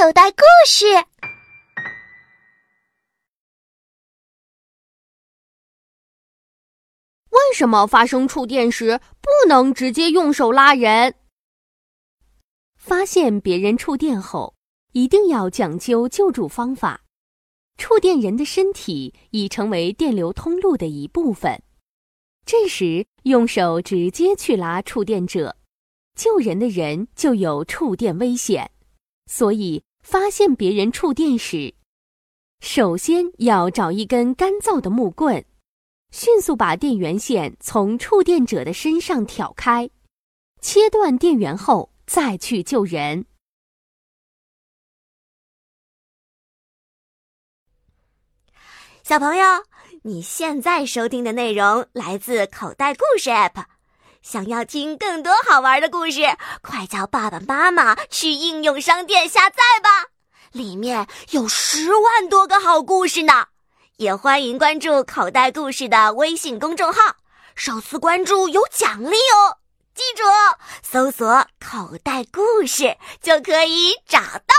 口袋故事。为什么发生触电时不能直接用手拉人？发现别人触电后，一定要讲究救助方法。触电人的身体已成为电流通路的一部分，这时用手直接去拉触电者，救人的人就有触电危险。所以，发现别人触电时，首先要找一根干燥的木棍。迅速把电源线从触电者的身上挑开，切断电源后再去救人。小朋友，你现在收听的内容来自口袋故事 App。想要听更多好玩的故事，快叫爸爸妈妈去应用商店下载吧，里面有十万多个好故事呢。也欢迎关注口袋故事的微信公众号，首次关注有奖励哦！记住，搜索“口袋故事”就可以找到。